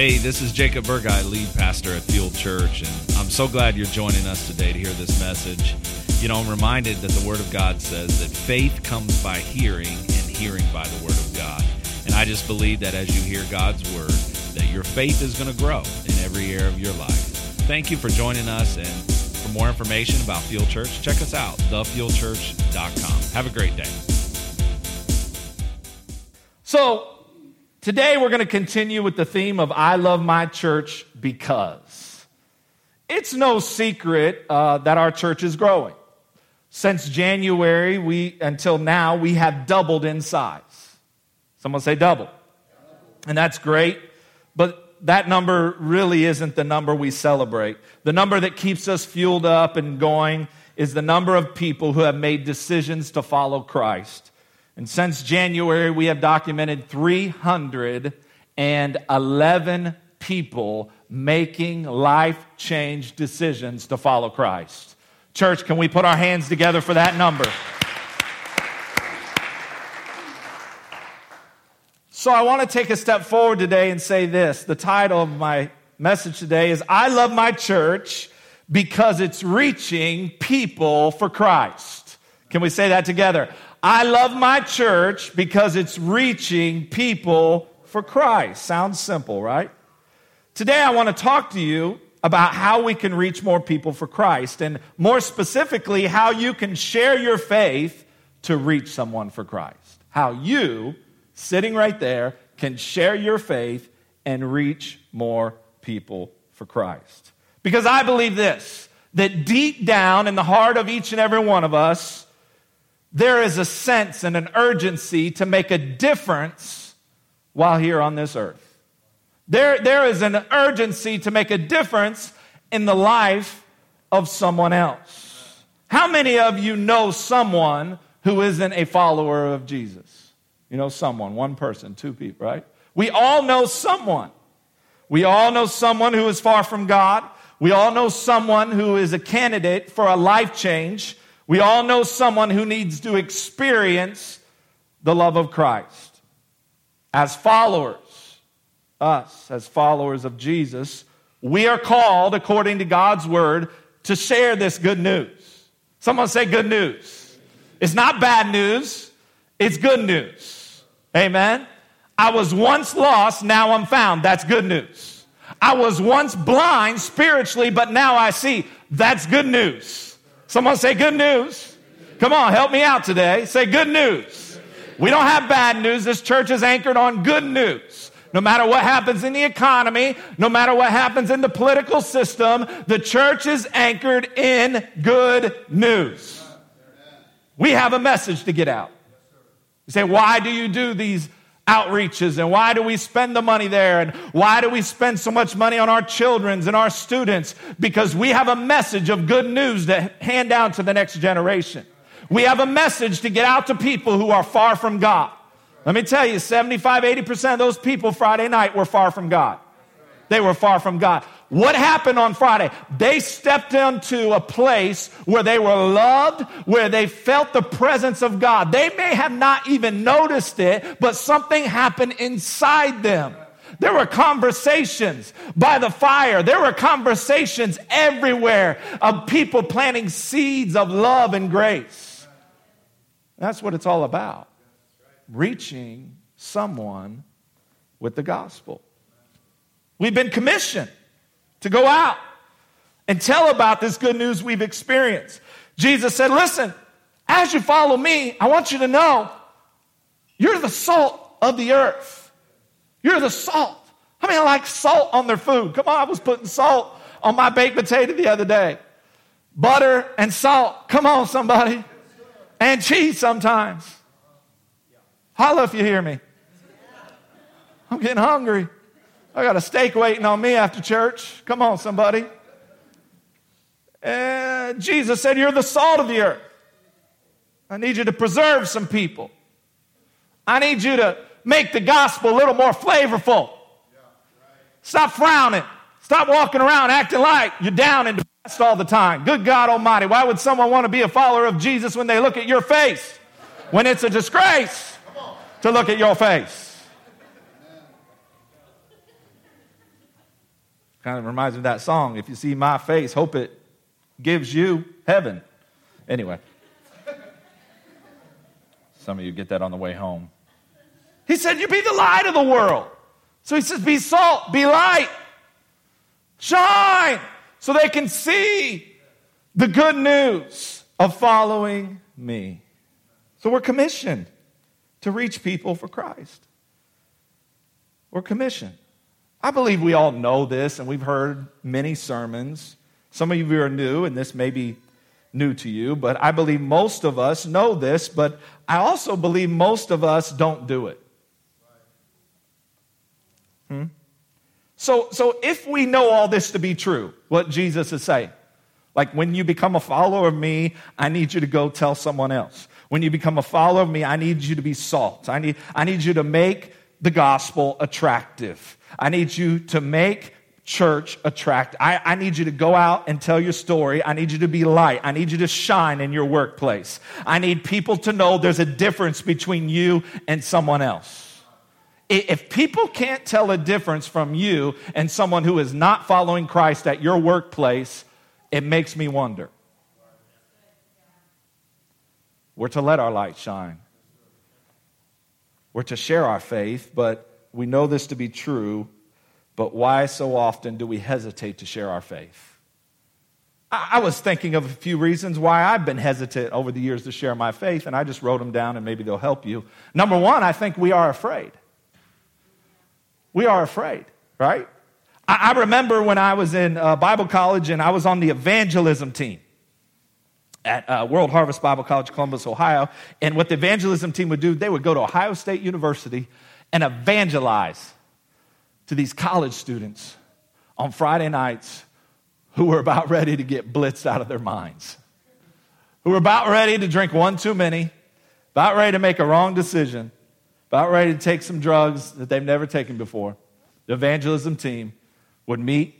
Hey, this is Jacob Burguy, lead pastor at Fuel Church, and I'm so glad you're joining us today to hear this message. You know, I'm reminded that the Word of God says that faith comes by hearing, and hearing by the Word of God. And I just believe that as you hear God's Word, that your faith is going to grow in every area of your life. Thank you for joining us, and for more information about Fuel Church, check us out, thefuelchurch.com. Have a great day. So, today we're going to continue with the theme of I love my church because. It's no secret uh, that our church is growing. Since January, we until now, we have doubled in size. Someone say double. And that's great, but that number really isn't the number we celebrate. The number that keeps us fueled up and going is the number of people who have made decisions to follow Christ. And since January, we have documented 311 people making life change decisions to follow Christ. Church, can we put our hands together for that number? So, I want to take a step forward today and say this. The title of my message today is I Love My Church because it's reaching people for Christ. Can we say that together? I love my church because it's reaching people for Christ. Sounds simple, right? Today, I want to talk to you about how we can reach more people for Christ, and more specifically, how you can share your faith to reach someone for Christ. How you, sitting right there, can share your faith and reach more people for Christ. Because I believe this that deep down in the heart of each and every one of us, there is a sense and an urgency to make a difference while here on this earth. There, there is an urgency to make a difference in the life of someone else. How many of you know someone who isn't a follower of Jesus? You know someone, one person, two people, right? We all know someone. We all know someone who is far from God. We all know someone who is a candidate for a life change. We all know someone who needs to experience the love of Christ. As followers, us as followers of Jesus, we are called, according to God's word, to share this good news. Someone say good news. It's not bad news, it's good news. Amen. I was once lost, now I'm found. That's good news. I was once blind spiritually, but now I see. That's good news. Someone say good news. Come on, help me out today. Say good news. We don't have bad news. This church is anchored on good news. No matter what happens in the economy, no matter what happens in the political system, the church is anchored in good news. We have a message to get out. You say, why do you do these outreaches and why do we spend the money there and why do we spend so much money on our children's and our students? Because we have a message of good news to hand down to the next generation. We have a message to get out to people who are far from god. Let me tell you 75 80% of those people friday night were far from god. They were far from god what happened on Friday? They stepped into a place where they were loved, where they felt the presence of God. They may have not even noticed it, but something happened inside them. There were conversations by the fire. There were conversations everywhere of people planting seeds of love and grace. That's what it's all about. Reaching someone with the gospel. We've been commissioned to go out and tell about this good news we've experienced. Jesus said, Listen, as you follow me, I want you to know you're the salt of the earth. You're the salt. I mean, I like salt on their food. Come on, I was putting salt on my baked potato the other day. Butter and salt. Come on, somebody. And cheese sometimes. Holla if you hear me. I'm getting hungry. I got a steak waiting on me after church. Come on, somebody. And Jesus said, You're the salt of the earth. I need you to preserve some people. I need you to make the gospel a little more flavorful. Stop frowning. Stop walking around acting like you're down and depressed all the time. Good God Almighty, why would someone want to be a follower of Jesus when they look at your face? When it's a disgrace to look at your face. Kind of reminds me of that song. If you see my face, hope it gives you heaven. Anyway, some of you get that on the way home. He said, You be the light of the world. So he says, Be salt, be light, shine, so they can see the good news of following me. So we're commissioned to reach people for Christ. We're commissioned. I believe we all know this, and we've heard many sermons. Some of you are new, and this may be new to you, but I believe most of us know this, but I also believe most of us don't do it. Hmm? So, so if we know all this to be true, what Jesus is saying, like when you become a follower of me, I need you to go tell someone else. When you become a follower of me, I need you to be salt. I need, I need you to make the gospel attractive. I need you to make church attract. I, I, need you to go out and tell your story. I need you to be light. I need you to shine in your workplace. I need people to know there's a difference between you and someone else. If people can't tell a difference from you and someone who is not following Christ at your workplace, it makes me wonder. We're to let our light shine. We're to share our faith, but we know this to be true. But why so often do we hesitate to share our faith? I was thinking of a few reasons why I've been hesitant over the years to share my faith, and I just wrote them down and maybe they'll help you. Number one, I think we are afraid. We are afraid, right? I, remember when I was in uh, Bible college and I was on the evangelism team at uh, World Harvest Bible College, Columbus, Ohio. And what the evangelism team would do, they would go to Ohio State University and evangelize to these college students on Friday nights who were about ready to get blitzed out of their minds, who were about ready to drink one too many, about ready to make a wrong decision, about ready to take some drugs that they've never taken before. The evangelism team would meet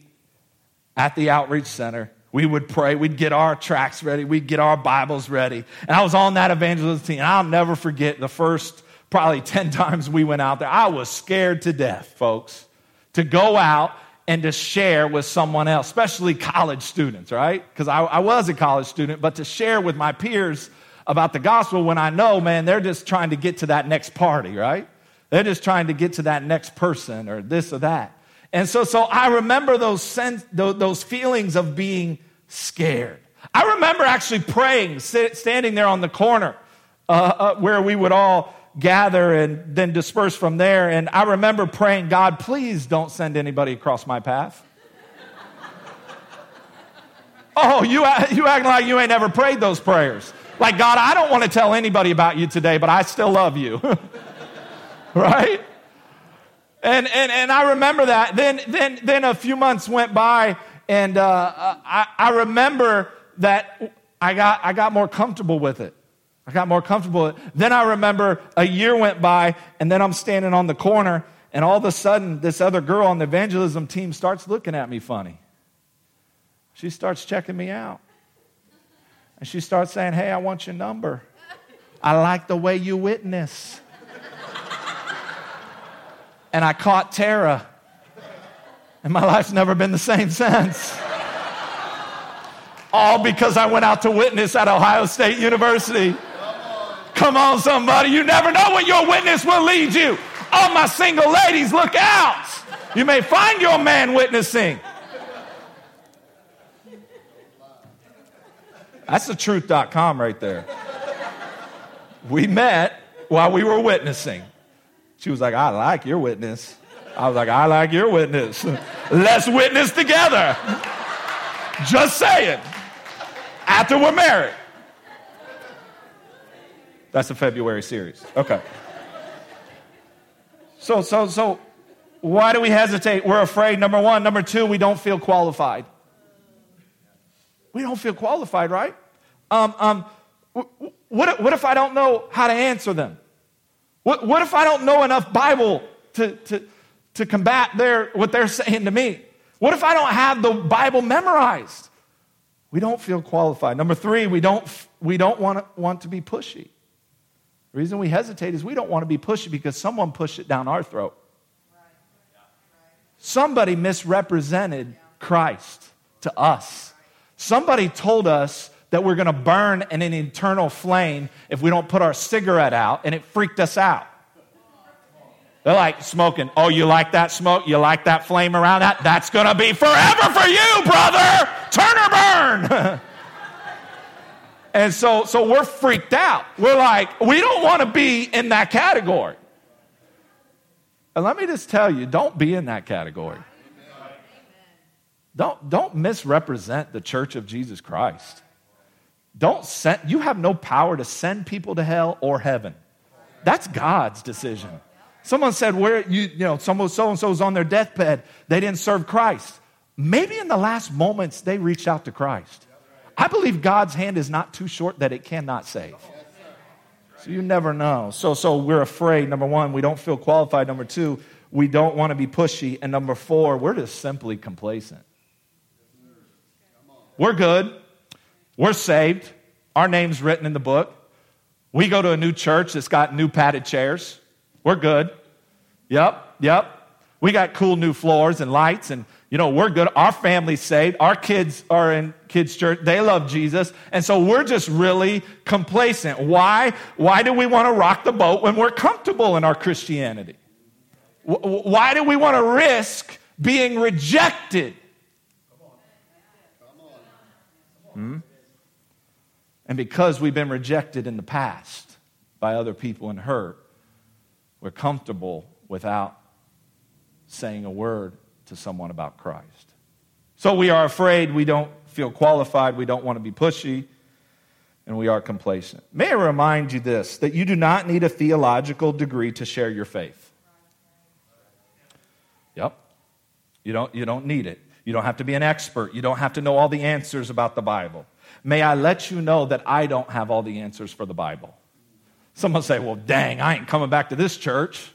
at the outreach center we would pray. We'd get our tracts ready. We'd get our Bibles ready. And I was on that evangelist team. And I'll never forget the first probably 10 times we went out there. I was scared to death, folks, to go out and to share with someone else, especially college students, right? Because I, I was a college student, but to share with my peers about the gospel when I know, man, they're just trying to get to that next party, right? They're just trying to get to that next person or this or that. And so, so I remember those, sense, those feelings of being scared. I remember actually praying, standing there on the corner uh, uh, where we would all gather and then disperse from there. And I remember praying, God, please don't send anybody across my path. oh, you, you acting like you ain't never prayed those prayers. Like, God, I don't want to tell anybody about you today, but I still love you. right? And, and, and I remember that. Then, then, then a few months went by, and uh, I, I remember that I got, I got more comfortable with it. I got more comfortable with it. Then I remember a year went by, and then I'm standing on the corner, and all of a sudden, this other girl on the evangelism team starts looking at me funny. She starts checking me out. And she starts saying, Hey, I want your number. I like the way you witness and I caught Tara. And my life's never been the same since. All because I went out to witness at Ohio State University. Come on, somebody. You never know what your witness will lead you. All my single ladies, look out. You may find your man witnessing. That's the truth.com right there. We met while we were witnessing. She was like, I like your witness. I was like, I like your witness. Let's witness together. Just saying. After we're married. That's a February series. Okay. So, so, so, why do we hesitate? We're afraid, number one. Number two, we don't feel qualified. We don't feel qualified, right? Um, um, what, what if I don't know how to answer them? What, what if I don't know enough Bible to, to, to combat their, what they're saying to me? What if I don't have the Bible memorized? We don't feel qualified. Number three, we don't, we don't want, to, want to be pushy. The reason we hesitate is we don't want to be pushy because someone pushed it down our throat. Somebody misrepresented Christ to us. Somebody told us that we're going to burn in an eternal flame if we don't put our cigarette out, and it freaked us out. They're like smoking. Oh, you like that smoke? You like that flame around that? That's going to be forever for you, brother. Turn or burn. and so, so we're freaked out. We're like, we don't want to be in that category. And let me just tell you, don't be in that category. Don't, don't misrepresent the church of Jesus Christ. Don't send, you have no power to send people to hell or heaven. That's God's decision. Someone said, where you, you know, someone so and so is on their deathbed, they didn't serve Christ. Maybe in the last moments they reached out to Christ. I believe God's hand is not too short that it cannot save. So you never know. So, so we're afraid. Number one, we don't feel qualified. Number two, we don't want to be pushy. And number four, we're just simply complacent. We're good. We're saved. Our name's written in the book. We go to a new church that's got new padded chairs. We're good. Yep, yep. We got cool new floors and lights, and you know, we're good. Our family's saved. Our kids are in kids' church. They love Jesus. And so we're just really complacent. Why? Why do we want to rock the boat when we're comfortable in our Christianity? Why do we want to risk being rejected? Hmm? And because we've been rejected in the past by other people and hurt, we're comfortable without saying a word to someone about Christ. So we are afraid, we don't feel qualified, we don't want to be pushy, and we are complacent. May I remind you this that you do not need a theological degree to share your faith. Yep. You don't, you don't need it. You don't have to be an expert. You don't have to know all the answers about the Bible. May I let you know that I don't have all the answers for the Bible. Someone say, well, dang, I ain't coming back to this church.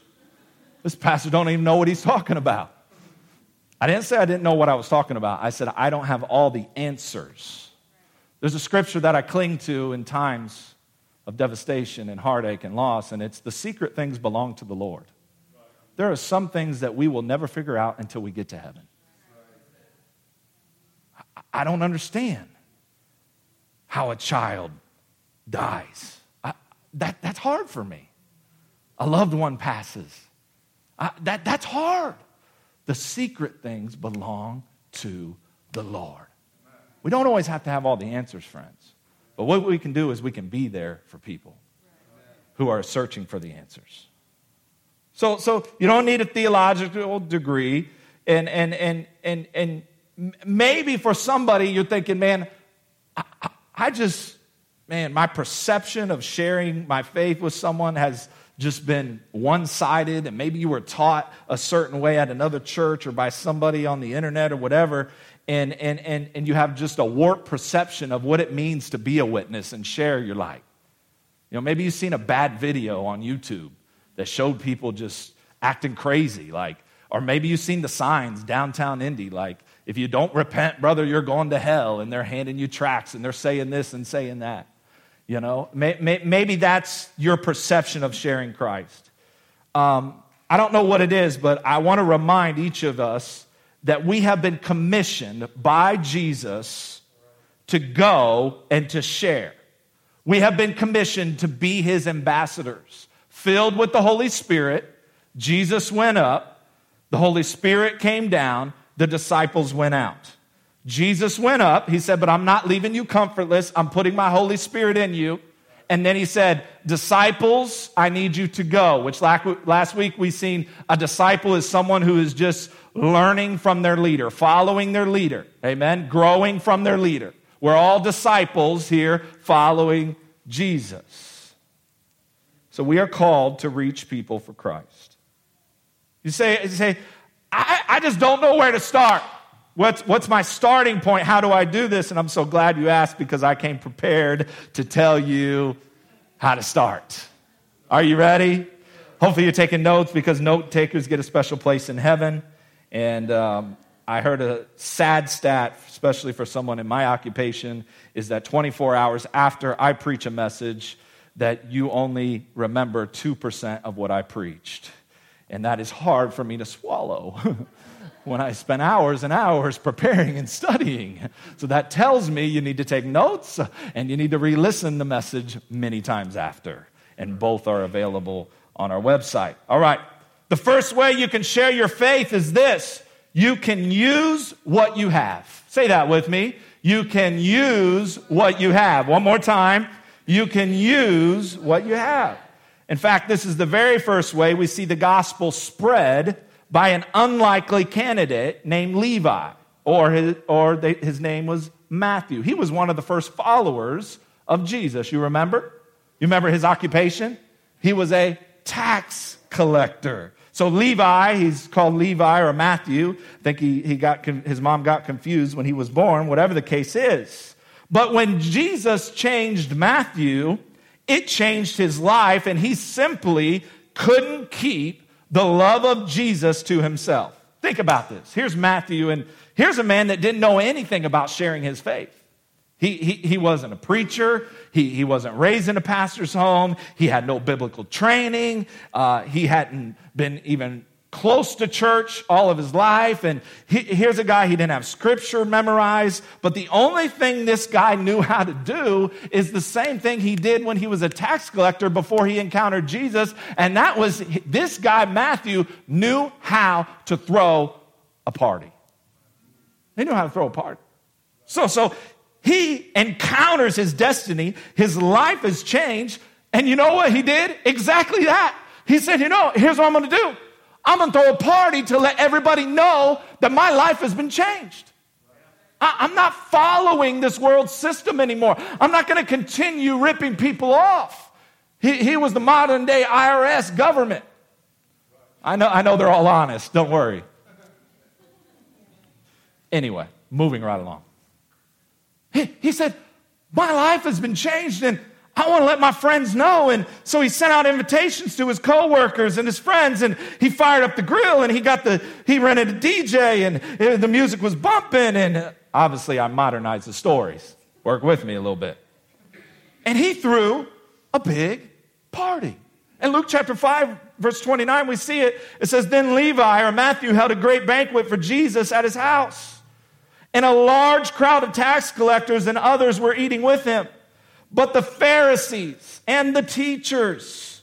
This pastor don't even know what he's talking about. I didn't say I didn't know what I was talking about. I said I don't have all the answers. There's a scripture that I cling to in times of devastation and heartache and loss, and it's the secret things belong to the Lord. There are some things that we will never figure out until we get to heaven. I don't understand how a child dies. I, that, that's hard for me. A loved one passes. I, that, that's hard. The secret things belong to the Lord. We don't always have to have all the answers, friends. But what we can do is we can be there for people who are searching for the answers. So, so you don't need a theological degree. And, and, and, and, and maybe for somebody, you're thinking, man, I, I just, man, my perception of sharing my faith with someone has just been one sided, and maybe you were taught a certain way at another church or by somebody on the internet or whatever, and, and, and, and you have just a warped perception of what it means to be a witness and share your light. You know, maybe you've seen a bad video on YouTube that showed people just acting crazy, like, or maybe you've seen the signs downtown Indy, like, if you don't repent, brother, you're going to hell, and they're handing you tracts and they're saying this and saying that. You know, maybe that's your perception of sharing Christ. Um, I don't know what it is, but I want to remind each of us that we have been commissioned by Jesus to go and to share. We have been commissioned to be his ambassadors. Filled with the Holy Spirit, Jesus went up, the Holy Spirit came down, the disciples went out. Jesus went up. He said, But I'm not leaving you comfortless. I'm putting my Holy Spirit in you. And then he said, Disciples, I need you to go. Which last week we seen a disciple is someone who is just learning from their leader, following their leader. Amen. Growing from their leader. We're all disciples here following Jesus. So we are called to reach people for Christ. You say, you say I, I just don't know where to start. What's, what's my starting point? How do I do this? And I'm so glad you asked because I came prepared to tell you how to start. Are you ready? Hopefully, you're taking notes because note takers get a special place in heaven. And um, I heard a sad stat, especially for someone in my occupation, is that 24 hours after I preach a message, that you only remember 2% of what I preached. And that is hard for me to swallow. when I spent hours and hours preparing and studying. So that tells me you need to take notes and you need to re listen the message many times after. And both are available on our website. All right. The first way you can share your faith is this you can use what you have. Say that with me. You can use what you have. One more time. You can use what you have. In fact, this is the very first way we see the gospel spread by an unlikely candidate named Levi, or his, or they, his name was Matthew. He was one of the first followers of Jesus. You remember? You remember his occupation? He was a tax collector. So Levi, he's called Levi or Matthew. I think he, he got, his mom got confused when he was born, whatever the case is. But when Jesus changed Matthew, it changed his life, and he simply couldn't keep the love of Jesus to himself. Think about this. Here's Matthew, and here's a man that didn't know anything about sharing his faith. He, he, he wasn't a preacher. He, he wasn't raised in a pastor's home. He had no biblical training. Uh, he hadn't been even close to church all of his life. And he, here's a guy, he didn't have scripture memorized, but the only thing this guy knew how to do is the same thing he did when he was a tax collector before he encountered Jesus. And that was this guy, Matthew, knew how to throw a party. He knew how to throw a party. So, so he encounters his destiny. His life has changed. And you know what he did? Exactly that. He said, you know, here's what I'm going to do. I'm to throw a party to let everybody know that my life has been changed. I, am not following this world system anymore. I'm not to continue ripping people off. He, he was the modern day IRS government. I know, I know they're all honest. Don't worry. Anyway, moving right along. He, he said, My life has been changed and I want to let my friends know. And so he sent out invitations to his coworkers and his friends, and he fired up the grill and he got the, he rented a DJ and the music was bumping. And uh, obviously, I modernized the stories. Work with me a little bit. And he threw a big party. In Luke chapter 5, verse 29, we see it. It says, Then Levi or Matthew held a great banquet for Jesus at his house. And a large crowd of tax collectors and others were eating with him. But the Pharisees and the teachers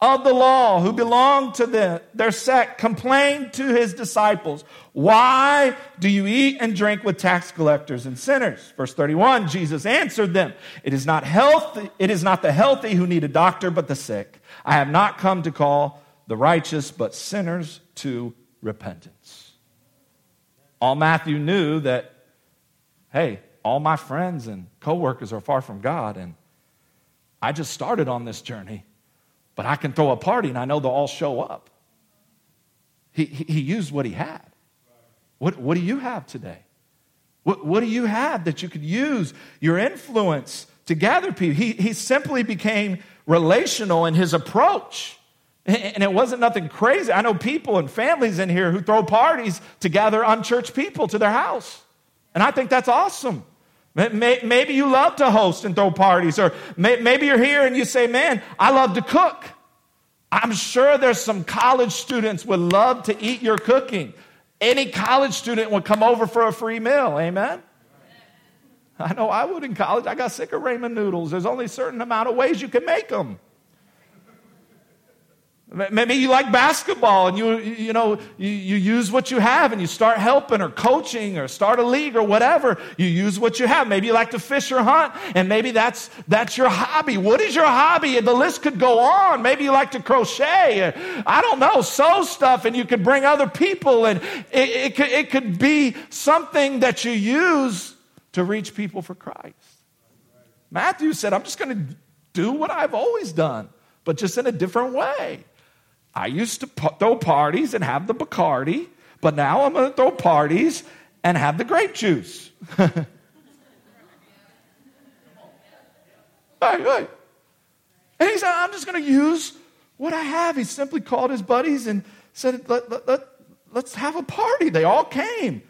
of the law who belonged to the, their sect complained to his disciples, Why do you eat and drink with tax collectors and sinners? Verse 31, Jesus answered them, It is not healthy, it is not the healthy who need a doctor, but the sick. I have not come to call the righteous, but sinners to repentance. All Matthew knew that, hey, all my friends and coworkers are far from God, and I just started on this journey, but I can throw a party and I know they'll all show up. He, he, he used what he had. What, what do you have today? What, what do you have that you could use your influence to gather people? He, he simply became relational in his approach. And it wasn't nothing crazy. I know people and families in here who throw parties to gather unchurched people to their house. And I think that's awesome. Maybe you love to host and throw parties, or maybe you're here and you say, Man, I love to cook. I'm sure there's some college students would love to eat your cooking. Any college student would come over for a free meal. Amen? I know I would in college. I got sick of ramen noodles. There's only a certain amount of ways you can make them. Maybe you like basketball and you, you know, you, you use what you have and you start helping or coaching or start a league or whatever. You use what you have. Maybe you like to fish or hunt and maybe that's, that's your hobby. What is your hobby? The list could go on. Maybe you like to crochet. I don't know, sew stuff and you could bring other people and it, it, could, it could be something that you use to reach people for Christ. Matthew said, I'm just going to do what I've always done, but just in a different way. I used to throw parties and have the Bacardi, but now I'm going to throw parties and have the grape juice. right, right. And he said, I'm just going to use what I have. He simply called his buddies and said, let, let, let, let's have a party. They all came.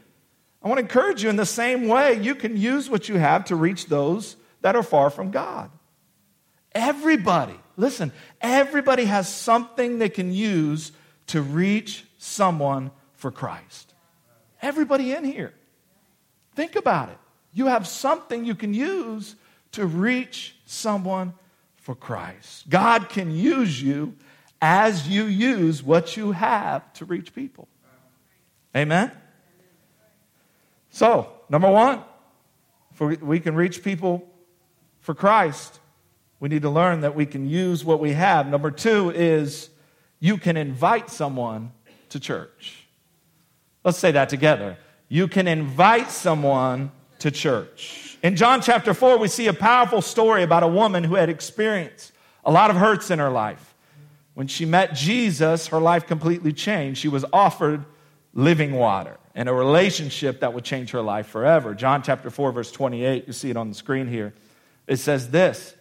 I want to encourage you in the same way, you can use what you have to reach those that are far from God. Everybody Listen, everybody has something they can use to reach someone for Christ. Everybody in here. Think about it. You have something you can use to reach someone for Christ. God can use you as you use what you have to reach people. Amen? So, number one, we can reach people for Christ, we need to learn that we can use what we have. Number two is you can invite someone to church. Let's say that together. You can invite someone to church. In John chapter 4, we see a powerful story about a woman who had experienced a lot of hurts in her life. When she met Jesus, her life completely changed. She was offered living water and a relationship that would change her life forever. John chapter 4, verse 28, you see it on the screen here. It says this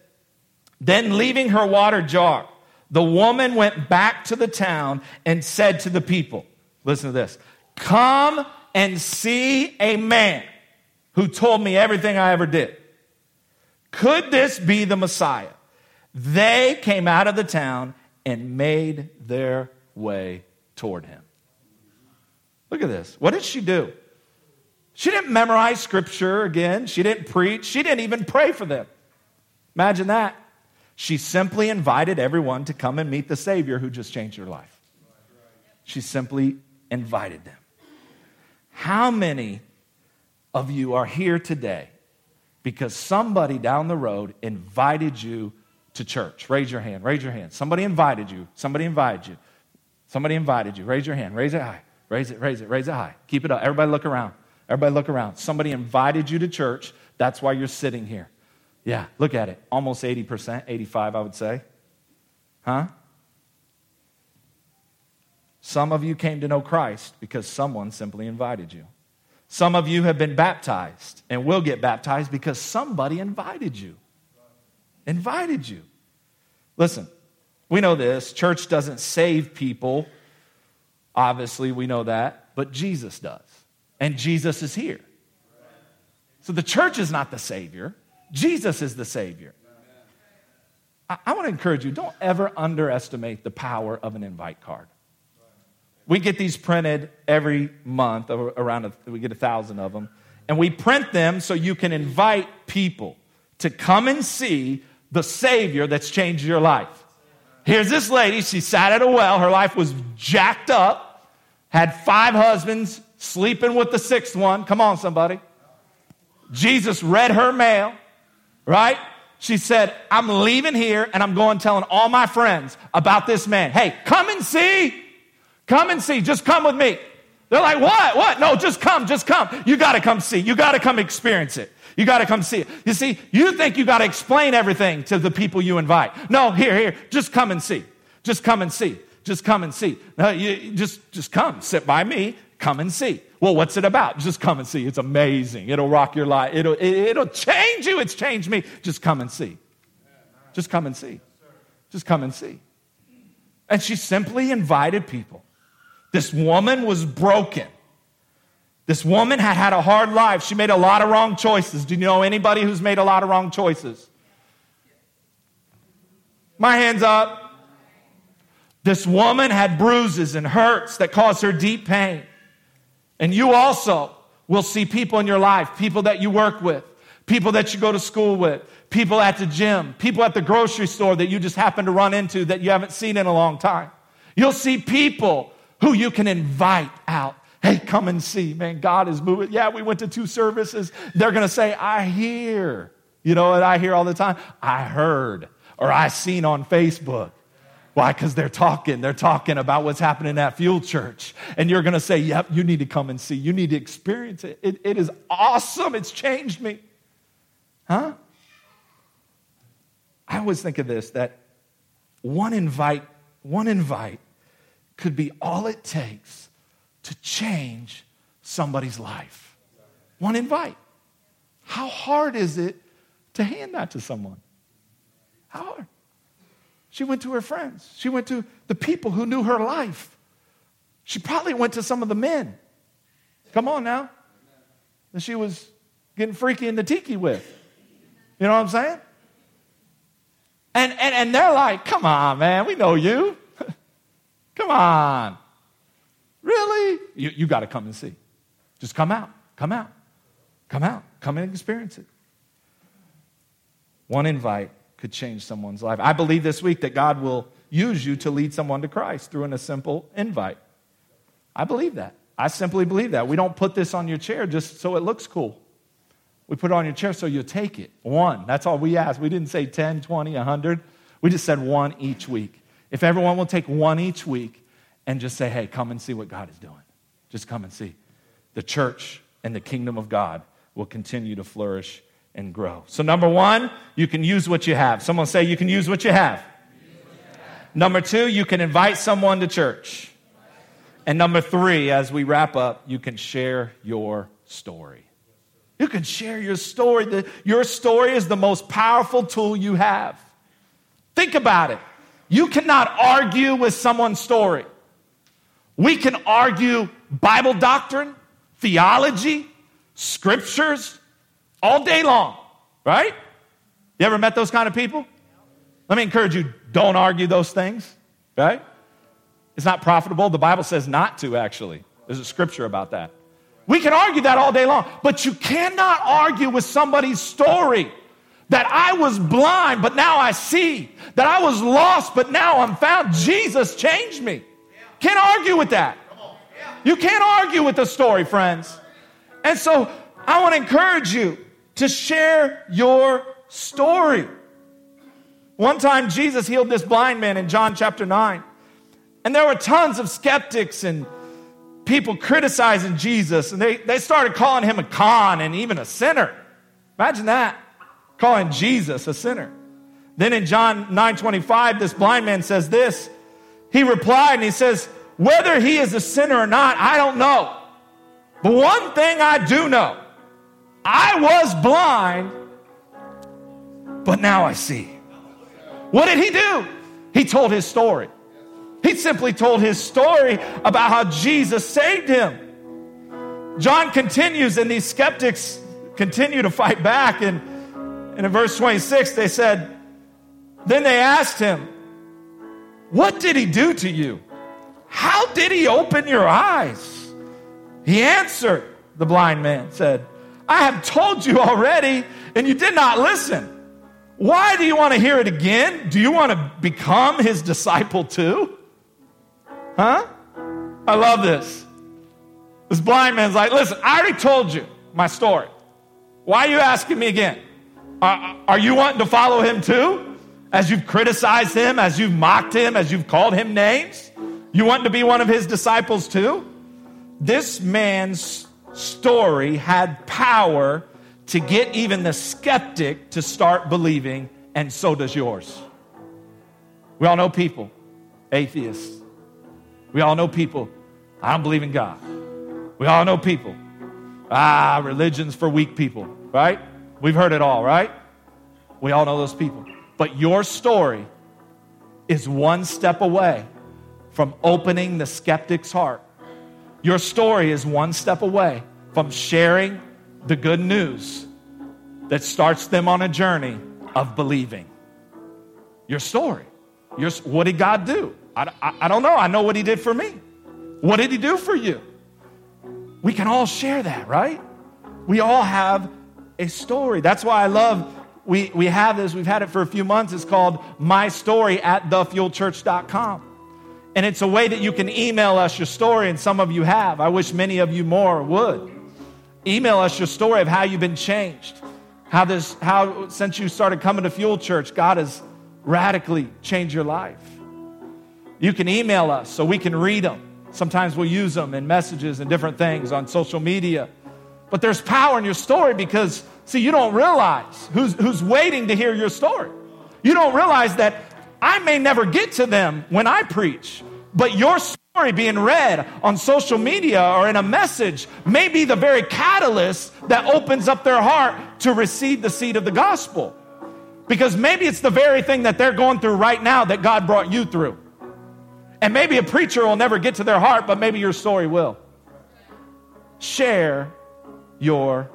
Then leaving her water jar, the woman went back to the town and said to the people, Listen to this, come and see a man who told me everything I ever did. Could this be the Messiah? They came out of the town and made their way toward him. Look at this. What did she do? She didn't memorize scripture again. She didn't preach. She didn't even pray for them. Imagine that. She simply invited everyone to come and meet the Savior who just changed her life. She simply invited them. How many of you are here today because somebody down the road invited you to church? Raise your hand. Raise your hand. Somebody invited you. Somebody invited you. Somebody invited you. Raise your hand. Raise it high. Raise it, raise it, raise it high. Keep it up. Everybody look around. Everybody look around. Somebody invited you to church. That's why you're sitting here. Yeah, look at it. Almost 80%, 85, I would say. Huh? Some of you came to know Christ because someone simply invited you. Some of you have been baptized and will get baptized because somebody invited you. Invited you. Listen, we know this. Church doesn't save people Obviously, we know that, but Jesus does. And Jesus is here. So the church is not the Savior, Jesus is the Savior. I, I want to encourage you don't ever underestimate the power of an invite card. We get these printed every month, around a, we get a thousand of them, and we print them so you can invite people to come and see the Savior that's changed your life. Here's this lady, she sat at a well, her life was jacked up had five husbands, sleeping with the sixth one. Come on, somebody. Jesus read her mail, right? She said, I'm leaving here and I'm going telling all my friends about this man. Hey, come and see. Come and see. Just come with me. They're like, what? What? No, just come, just come. You got to come see. You got to come experience it. You got to come see it. You see, you think you got to explain everything to the people you invite. No, here, here, just come and see. Just come and see. Just come and see. No, you just, just come, sit by me, come and see. Well, what's it about? Just come and see. It's amazing. It'll rock your life. It'll, it, will change you. It's changed me. Just come and see. Just come and see. Just come and see. And she simply invited people. This woman was broken. This woman had had a hard life. She made a lot of wrong choices. Do you know anybody who's made a lot of wrong choices? My hands up. This woman had bruises and hurts that caused her deep pain. And you also will see people in your life, people that you work with, people that you go to school with, people at the gym, people at the grocery store that you just happen to run into that you haven't seen in a long time. You'll see people who you can invite out. Hey, come and see. Man, God is moving. Yeah, we went to two services. They're going to say, I hear. You know what I hear all the time? I heard or I seen on Facebook. Why? Because they're talking. They're talking about what's happening at Fuel Church. And you're going to say, yep, you need to come and see. You need to experience it. it. It is awesome. It's changed me. Huh? I always think of this that one invite, one invite could be all it takes to change somebody's life. One invite. How hard is it to hand that to someone? How hard? She went to her friends. She went to the people who knew her life. She probably went to some of the men. Come on now. That she was getting freaky in the tiki with. You know what I'm saying? And, and, and they're like, come on, man, we know you. come on. Really? You, you got to come and see. Just come out, come out, come out, come and experience it. One invite could change someone's life. I believe this week that God will use you to lead someone to Christ through an, a simple invite. I believe that. I simply believe that. We don't put this on your chair just so it looks cool. We put it on your chair so you'll take it. One. That's all we asked. We didn't say 10, 20, 100. We just said one each week. If everyone will take one each week and just say, hey, come and see what God is doing. Just come and see. The church and the kingdom of God will continue to flourish and grow. So, number one, you can use what you have. Someone say, you can use what you have. Number two, you can invite someone to church. And number three, as we wrap up, you can share your story. You can share your story. Your story is the most powerful tool you have. Think about it. You cannot argue with someone's story. We can argue Bible doctrine, theology, scriptures all day long, right? You ever met those kind of people? Let me encourage you don't argue those things, right? It's not profitable. The Bible says not to, actually. There's a scripture about that. We can argue that all day long, but you cannot argue with somebody's story that I was blind, but now I see, that I was lost, but now I'm found. Jesus changed me. Can't argue with that. You can't argue with the story, friends. And so I want to encourage you to share your story. One time, Jesus healed this blind man in John chapter 9. And there were tons of skeptics and people criticizing Jesus. And they, they started calling him a con and even a sinner. Imagine that calling Jesus a sinner. Then in John 9:25 this blind man says this. He replied and he says, "Whether he is a sinner or not, I don't know. But one thing I do know. I was blind, but now I see." What did he do? He told his story. He simply told his story about how Jesus saved him. John continues, and these skeptics continue to fight back. And and in verse 26, they said, Then they asked him, What did he do to you? How did he open your eyes? He answered, the blind man said, I have told you already, and you did not listen. Why do you want to hear it again? Do you want to become his disciple too? Huh? I love this. This blind man's like, Listen, I already told you my story. Why are you asking me again? Are, are you wanting to follow him too? As you've criticized him, as you've mocked him, as you've called him names? You want to be one of his disciples too? This man's story had power to get even the skeptic to start believing, and so does yours. We all know people, atheists. We all know people, I don't believe in God. We all know people, ah, religion's for weak people, right? We've heard it all, right? We all know those people. But your story is one step away from opening the skeptic's heart. Your story is one step away from sharing the good news that starts them on a journey of believing. Your story. Your, what did God do? I, I, I don't know. I know what He did for me. What did He do for you? We can all share that, right? We all have a story. That's why I love we, we have this, we've had it for a few months. It's called My Story at thefuelchurch.com. And it's a way that you can email us your story, and some of you have. I wish many of you more would. Email us your story of how you've been changed. How this, how since you started coming to Fuel Church, God has radically changed your life. You can email us so we can read them. Sometimes we'll use them in messages and different things on social media. But there's power in your story because, see, you don't realize who's, who's waiting to hear your story. You don't realize that I may never get to them when I preach, but your story being read on social media or in a message may be the very catalyst that opens up their heart to receive the seed of the gospel. Because maybe it's the very thing that they're going through right now that God brought you through. And maybe a preacher will never get to their heart, but maybe your story will. Share your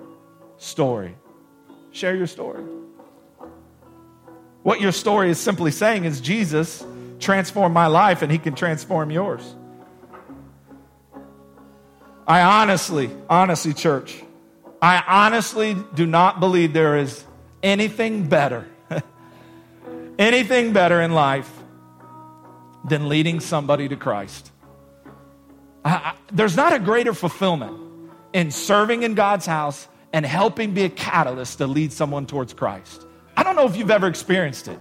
story. Share your story. What your story is simply saying is Jesus transformed my life and he can transform yours. I honestly, honestly, church, I honestly do not believe there is anything better, anything better in life than leading somebody to Christ. I, I, there's not a greater fulfillment in serving in God's house and helping be a catalyst to lead someone towards Christ. I don't know if you've ever experienced it,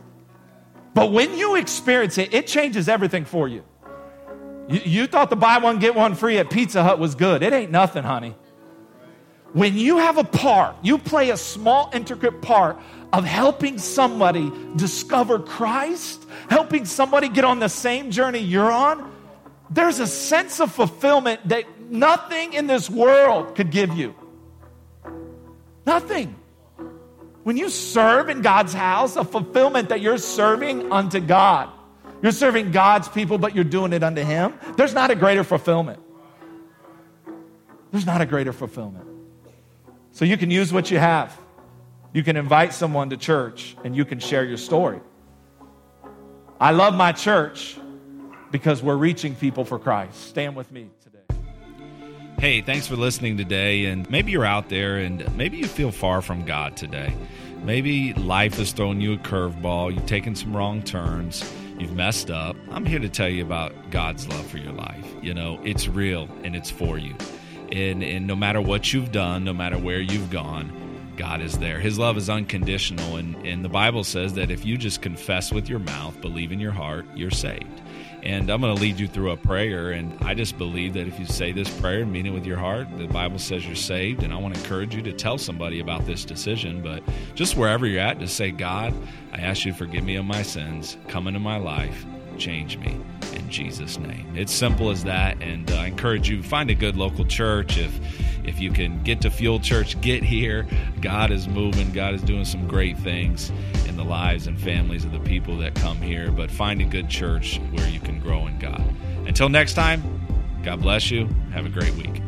but when you experience it, it changes everything for you. You, you thought the buy one, get one free at Pizza Hut was good. It ain't nothing, honey. When you have a part, you play a small, intricate part of helping somebody discover Christ, helping somebody get on the same journey you're on, there's a sense of fulfillment that nothing in this world could give you. Nothing. When you serve in God's house, a fulfillment that you're serving unto God. You're serving God's people, but you're doing it unto Him. There's not a greater fulfillment. There's not a greater fulfillment. So you can use what you have. You can invite someone to church and you can share your story. I love my church because we're reaching people for Christ. Stand with me. Hey, thanks for listening today. And maybe you're out there and maybe you feel far from God today. Maybe life has thrown you a curveball, you've taken some wrong turns you've messed up, I'm here to tell you about God's love for your life. You know, it's real and it's for you. And, and no matter what you've done, no matter where you've gone, God is there. His love is unconditional. And, and the Bible says that if you just confess with your mouth, believe in your heart, you're saved. And I'm going to lead you through a prayer. And I just believe that if you say this prayer and mean it with your heart, the Bible says you're saved. And I want to encourage you to tell somebody about this decision. But just wherever you're at, just say, God, I ask you to forgive me of my sins, come into my life, change me in Jesus' name. It's simple as that. And uh, I encourage you find a good local church. If if you can get to Fuel Church, get here. God is moving. God is doing some great things in the lives and families of the people that come here. But find a good church where you can grow in God. Until next time, God bless you. Have a great week.